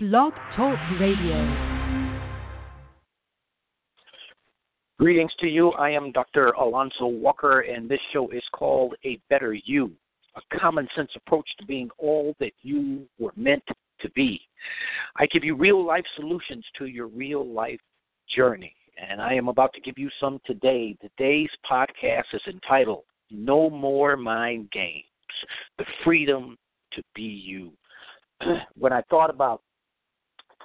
Blog Talk Radio. Greetings to you. I am Dr. Alonzo Walker, and this show is called A Better You, a common sense approach to being all that you were meant to be. I give you real life solutions to your real life journey, and I am about to give you some today. Today's podcast is entitled No More Mind Games The Freedom to Be You. when I thought about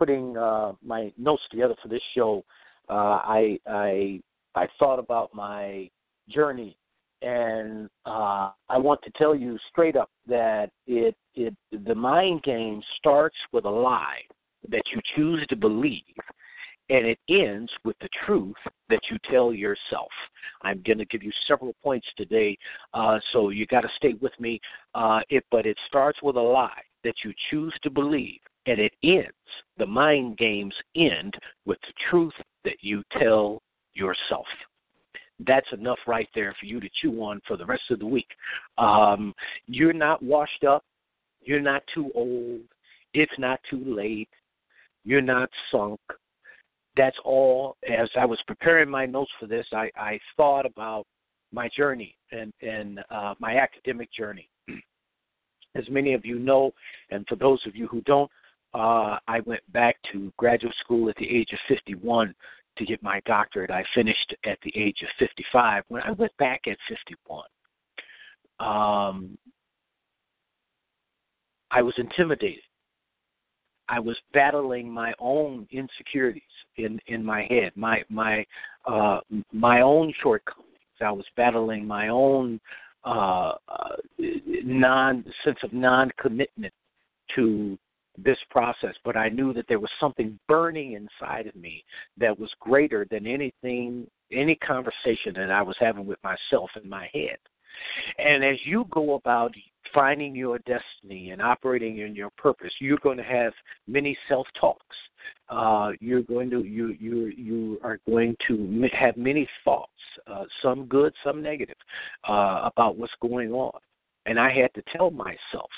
putting uh, my notes together for this show, uh, I I I thought about my journey, and uh, I want to tell you straight up that it it the mind game starts with a lie that you choose to believe, and it ends with the truth that you tell yourself. I'm going to give you several points today, uh, so you got to stay with me. Uh, it, but it starts with a lie that you choose to believe, and it ends. The mind games end with the truth that you tell yourself. That's enough right there for you to chew on for the rest of the week. Um, you're not washed up. You're not too old. It's not too late. You're not sunk. That's all. As I was preparing my notes for this, I, I thought about my journey and, and uh, my academic journey. As many of you know, and for those of you who don't, uh, I went back to graduate school at the age of 51 to get my doctorate. I finished at the age of 55. When I went back at 51, um, I was intimidated. I was battling my own insecurities in in my head, my my uh, my own shortcomings. I was battling my own uh, uh, non sense of non commitment to this process, but I knew that there was something burning inside of me that was greater than anything, any conversation that I was having with myself in my head. And as you go about finding your destiny and operating in your purpose, you're going to have many self talks. Uh, you're going to you you you are going to have many thoughts, uh, some good, some negative, uh, about what's going on. And I had to tell myself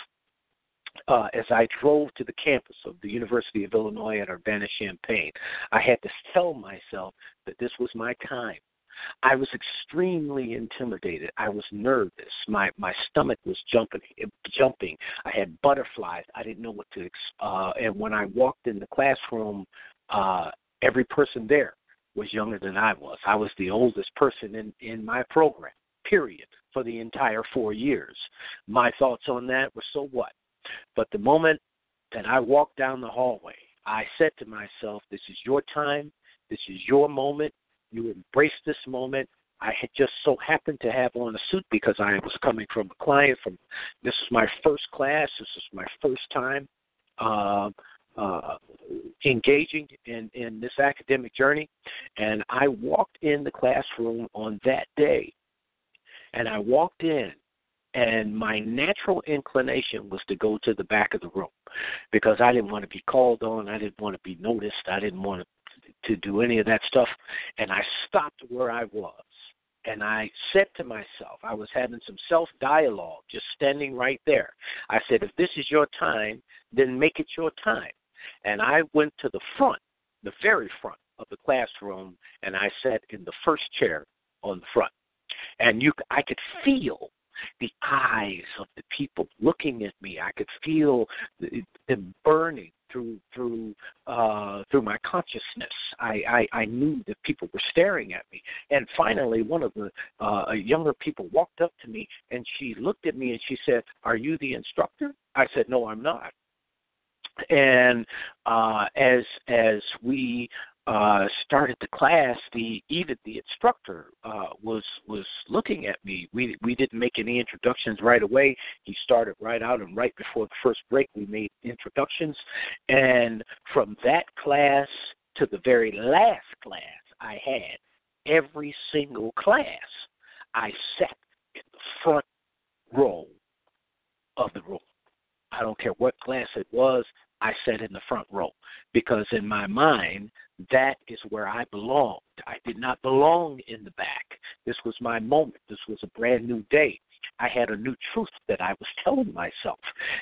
uh, as I drove to the campus of the University of Illinois at Urbana Champaign, I had to tell myself that this was my time. I was extremely intimidated. I was nervous. My my stomach was jumping, jumping. I had butterflies. I didn't know what to. Uh, and when I walked in the classroom, uh, every person there was younger than I was. I was the oldest person in in my program. Period. For the entire four years. My thoughts on that were so what? But the moment that I walked down the hallway, I said to myself, This is your time. This is your moment. You embrace this moment. I had just so happened to have on a suit because I was coming from a client. From this was my first class. This was my first time uh, uh, engaging in in this academic journey, and I walked in the classroom on that day, and I walked in and my natural inclination was to go to the back of the room because I didn't want to be called on, I didn't want to be noticed, I didn't want to do any of that stuff, and I stopped where I was. And I said to myself, I was having some self dialogue just standing right there. I said, if this is your time, then make it your time. And I went to the front, the very front of the classroom, and I sat in the first chair on the front. And you, I could feel the eyes of the people looking at me. I could feel them burning through through uh, through my consciousness. I, I I knew that people were staring at me. And finally, one of the uh, younger people walked up to me and she looked at me and she said, "Are you the instructor?" I said, "No, I'm not." And uh, as as we uh, started the class, the even the instructor uh, was was looking at me. We we didn't make any introductions right away. He started right out, and right before the first break, we made introductions. And from that class to the very last class I had, every single class, I sat in the front row of the room. I don't care what class it was. I sat in the front row because in my mind, that is where I belonged. I did not belong in the back. This was my moment. This was a brand new day. I had a new truth that I was telling myself.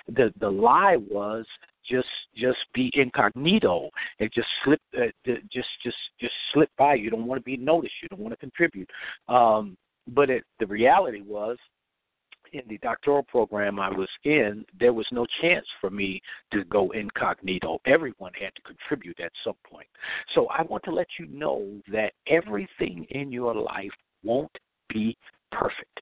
The the lie was just just be incognito and just slip uh, just just just slip by. You don't want to be noticed. You don't want to contribute. Um, but it, the reality was in the doctoral program I was in, there was no chance for me to go incognito. Everyone had to contribute at some point. So I want to let you know that everything in your life won't be perfect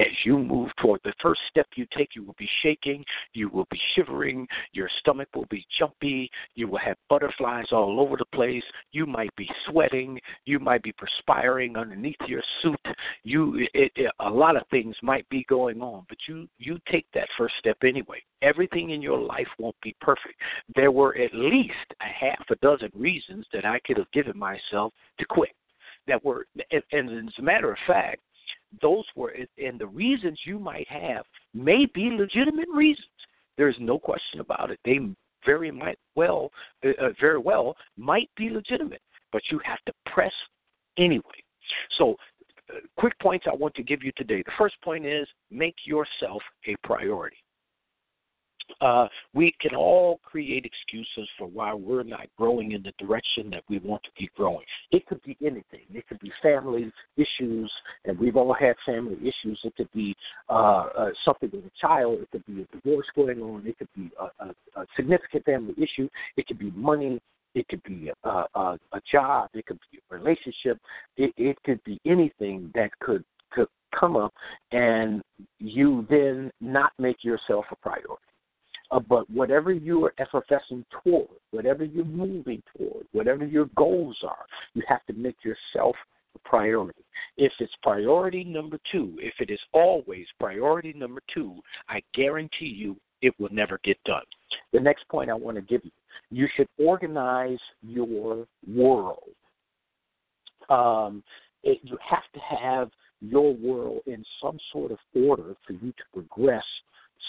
as you move toward the first step you take, you will be shaking, you will be shivering, your stomach will be jumpy, you will have butterflies all over the place, you might be sweating, you might be perspiring underneath your suit. You, it, it, a lot of things might be going on, but you you take that first step anyway. Everything in your life won't be perfect. There were at least a half a dozen reasons that I could have given myself to quit. That were, and, and as a matter of fact, those were and the reasons you might have may be legitimate reasons. There's no question about it. They very might well, uh, uh, very well might be legitimate, but you have to press anyway. So, uh, quick points I want to give you today. The first point is make yourself a priority uh, we can all create excuses for why we're not growing in the direction that we want to be growing. It could be anything. It could be family issues, and we've all had family issues. It could be uh, uh, something with a child. It could be a divorce going on. It could be a, a, a significant family issue. It could be money. It could be a, a, a job. It could be a relationship. It, it could be anything that could could come up, and you then not make yourself a priority. Uh, but whatever you are effervescing toward, whatever you're moving toward, whatever your goals are, you have to make yourself a priority. If it's priority number two, if it is always priority number two, I guarantee you it will never get done. The next point I want to give you you should organize your world. Um, it, you have to have your world in some sort of order for you to progress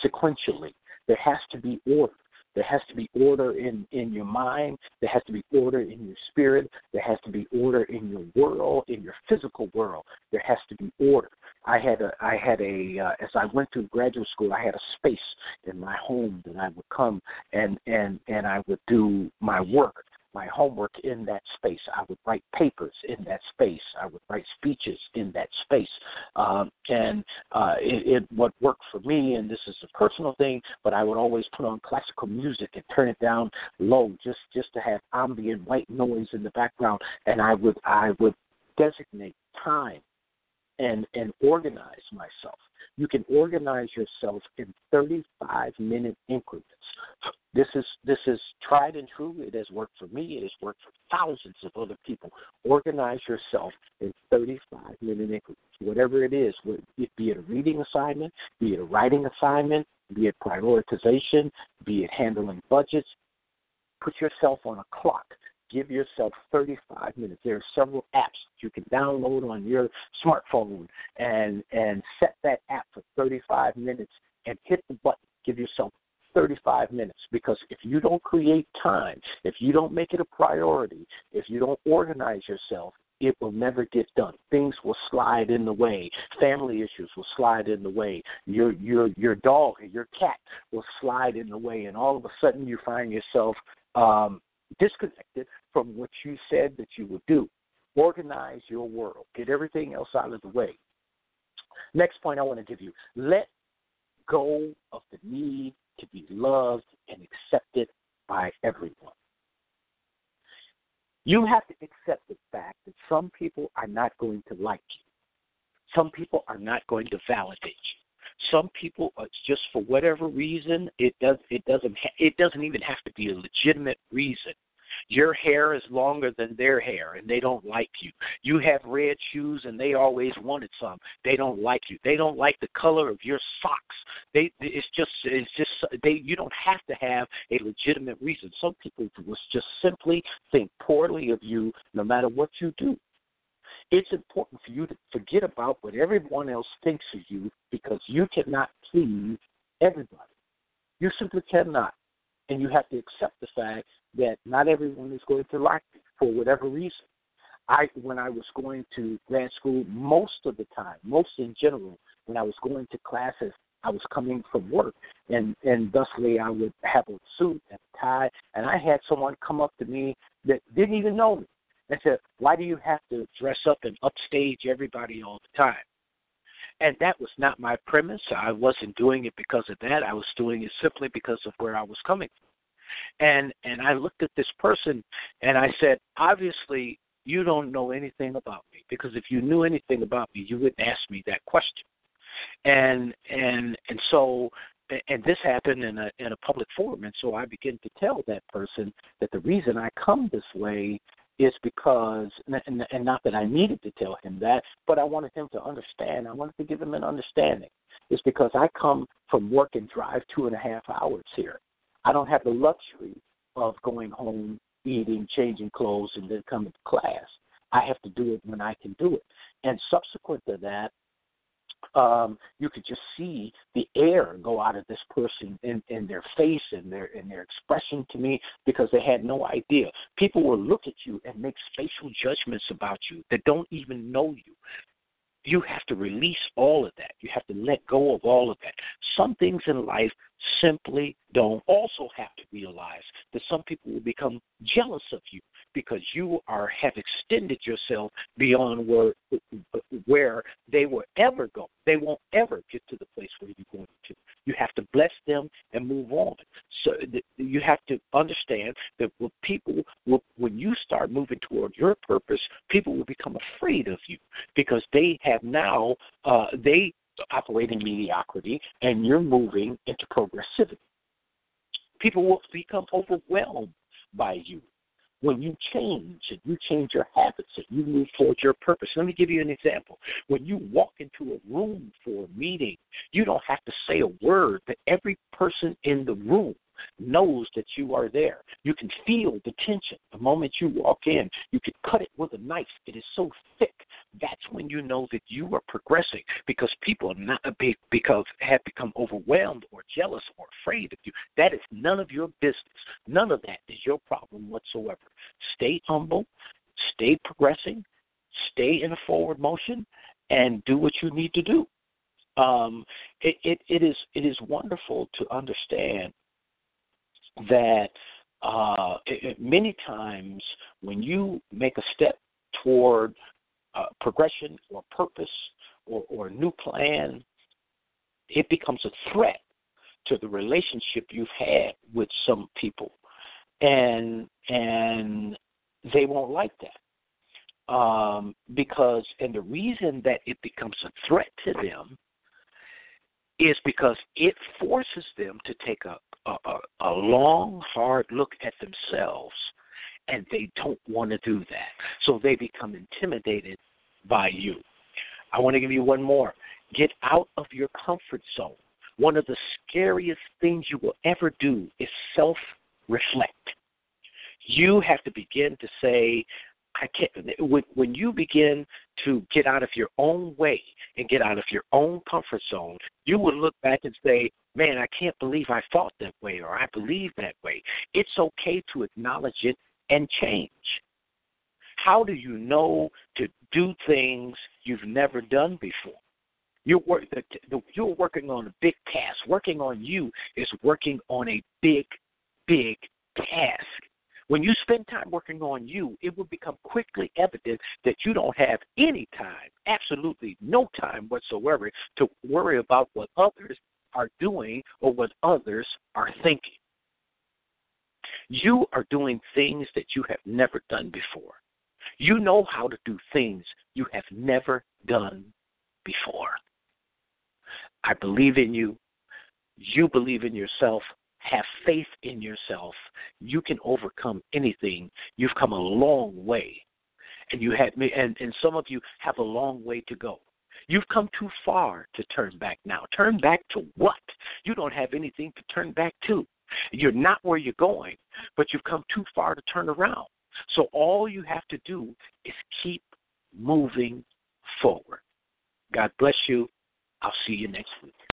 sequentially. There has to be order. There has to be order in, in your mind. There has to be order in your spirit. There has to be order in your world, in your physical world. There has to be order. I had a, I had a, uh, as I went through graduate school, I had a space in my home that I would come and and and I would do my work my homework in that space. I would write papers in that space. I would write speeches in that space. Um, and uh, it, it what worked for me, and this is a personal thing, but I would always put on classical music and turn it down low just just to have ambient white noise in the background, and I would I would designate time and and organize myself. You can organize yourself in 35 minute increments. This is this is tried and true. It has worked for me. It has worked for thousands of other people. Organize yourself in 35 minute increments, whatever it is. Be it a reading assignment, be it a writing assignment, be it prioritization, be it handling budgets. Put yourself on a clock give yourself 35 minutes. There are several apps you can download on your smartphone and and set that app for 35 minutes and hit the button. Give yourself 35 minutes because if you don't create time, if you don't make it a priority, if you don't organize yourself, it will never get done. Things will slide in the way. Family issues will slide in the way. Your your your dog or your cat will slide in the way, and all of a sudden you find yourself um, disconnected from what you said that you would do. Organize your world. Get everything else out of the way. Next point I want to give you let go of the need to be loved and accepted by everyone. You have to accept the fact that some people are not going to like you. Some people are not going to validate you. Some people, are just for whatever reason, it does it doesn't ha- it doesn't even have to be a legitimate reason your hair is longer than their hair and they don't like you. You have red shoes and they always wanted some. They don't like you. They don't like the color of your socks. They it's just it's just they you don't have to have a legitimate reason. Some people will just simply think poorly of you no matter what you do. It's important for you to forget about what everyone else thinks of you because you cannot please everybody. You simply cannot. And you have to accept the fact that not everyone is going to like you for whatever reason. I when I was going to grad school, most of the time, most in general, when I was going to classes, I was coming from work, and and thusly I would have a suit and tie, and I had someone come up to me that didn't even know me and said, "Why do you have to dress up and upstage everybody all the time?" And that was not my premise. I wasn't doing it because of that. I was doing it simply because of where I was coming from. And and I looked at this person and I said, obviously you don't know anything about me because if you knew anything about me, you wouldn't ask me that question. And and and so and this happened in a in a public forum and so I began to tell that person that the reason I come this way is because, and, and not that I needed to tell him that, but I wanted him to understand. I wanted to give him an understanding. It's because I come from work and drive two and a half hours here. I don't have the luxury of going home, eating, changing clothes, and then coming to class. I have to do it when I can do it. And subsequent to that, um, you could just see the air go out of this person in, in their face and their in their expression to me because they had no idea. People will look at you and make spatial judgments about you that don't even know you. You have to release all of that. You have to let go of all of that. Some things in life simply don't also have to realize that some people will become jealous of you because you are have extended yourself beyond where where they will ever go. They won't ever get to the place where you're going to. You have to bless them and move on. So you have to understand that when people will, when you start moving toward your purpose, people will become afraid of you because they have now uh, they operate in mediocrity and you're moving into progressivity. People will become overwhelmed by you when you change and you change your habits and you move towards your purpose. Let me give you an example. When you walk into a room for a meeting, you don't have to say a word, but every person in the room knows that you are there. You can feel the tension the moment you walk in. You can cut it with a knife. It is so thick. That's when you know that you are progressing because people are not big because have become overwhelmed or jealous or afraid of you. That is none of your business. None of that is your problem whatsoever. Stay humble, stay progressing, stay in a forward motion, and do what you need to do. Um, it, it, it is it is wonderful to understand that uh, it, many times when you make a step toward uh, progression or purpose or, or a new plan, it becomes a threat to the relationship you've had with some people, and and they won't like that. Um, because and the reason that it becomes a threat to them is because it forces them to take a a, a, long, hard look at themselves, and they don't want to do that. So they become intimidated by you. I want to give you one more. Get out of your comfort zone. One of the scariest things you will ever do is self reflect. You have to begin to say, I can't. When, you begin to get out of your own way and get out of your own comfort zone, you will look back and say, "Man, I can't believe I thought that way or I believe that way." It's okay to acknowledge it and change. How do you know to do things you've never done before? You're, work, the, the, you're working on a big task. Working on you is working on a big, big task. When you spend time working on you, it will become quickly evident that you don't have any time, absolutely no time whatsoever, to worry about what others are doing or what others are thinking. You are doing things that you have never done before. You know how to do things you have never done before. I believe in you. You believe in yourself. Have faith in yourself. You can overcome anything. You've come a long way. And you had me and, and some of you have a long way to go. You've come too far to turn back now. Turn back to what? You don't have anything to turn back to. You're not where you're going, but you've come too far to turn around. So all you have to do is keep moving forward. God bless you. I'll see you next week.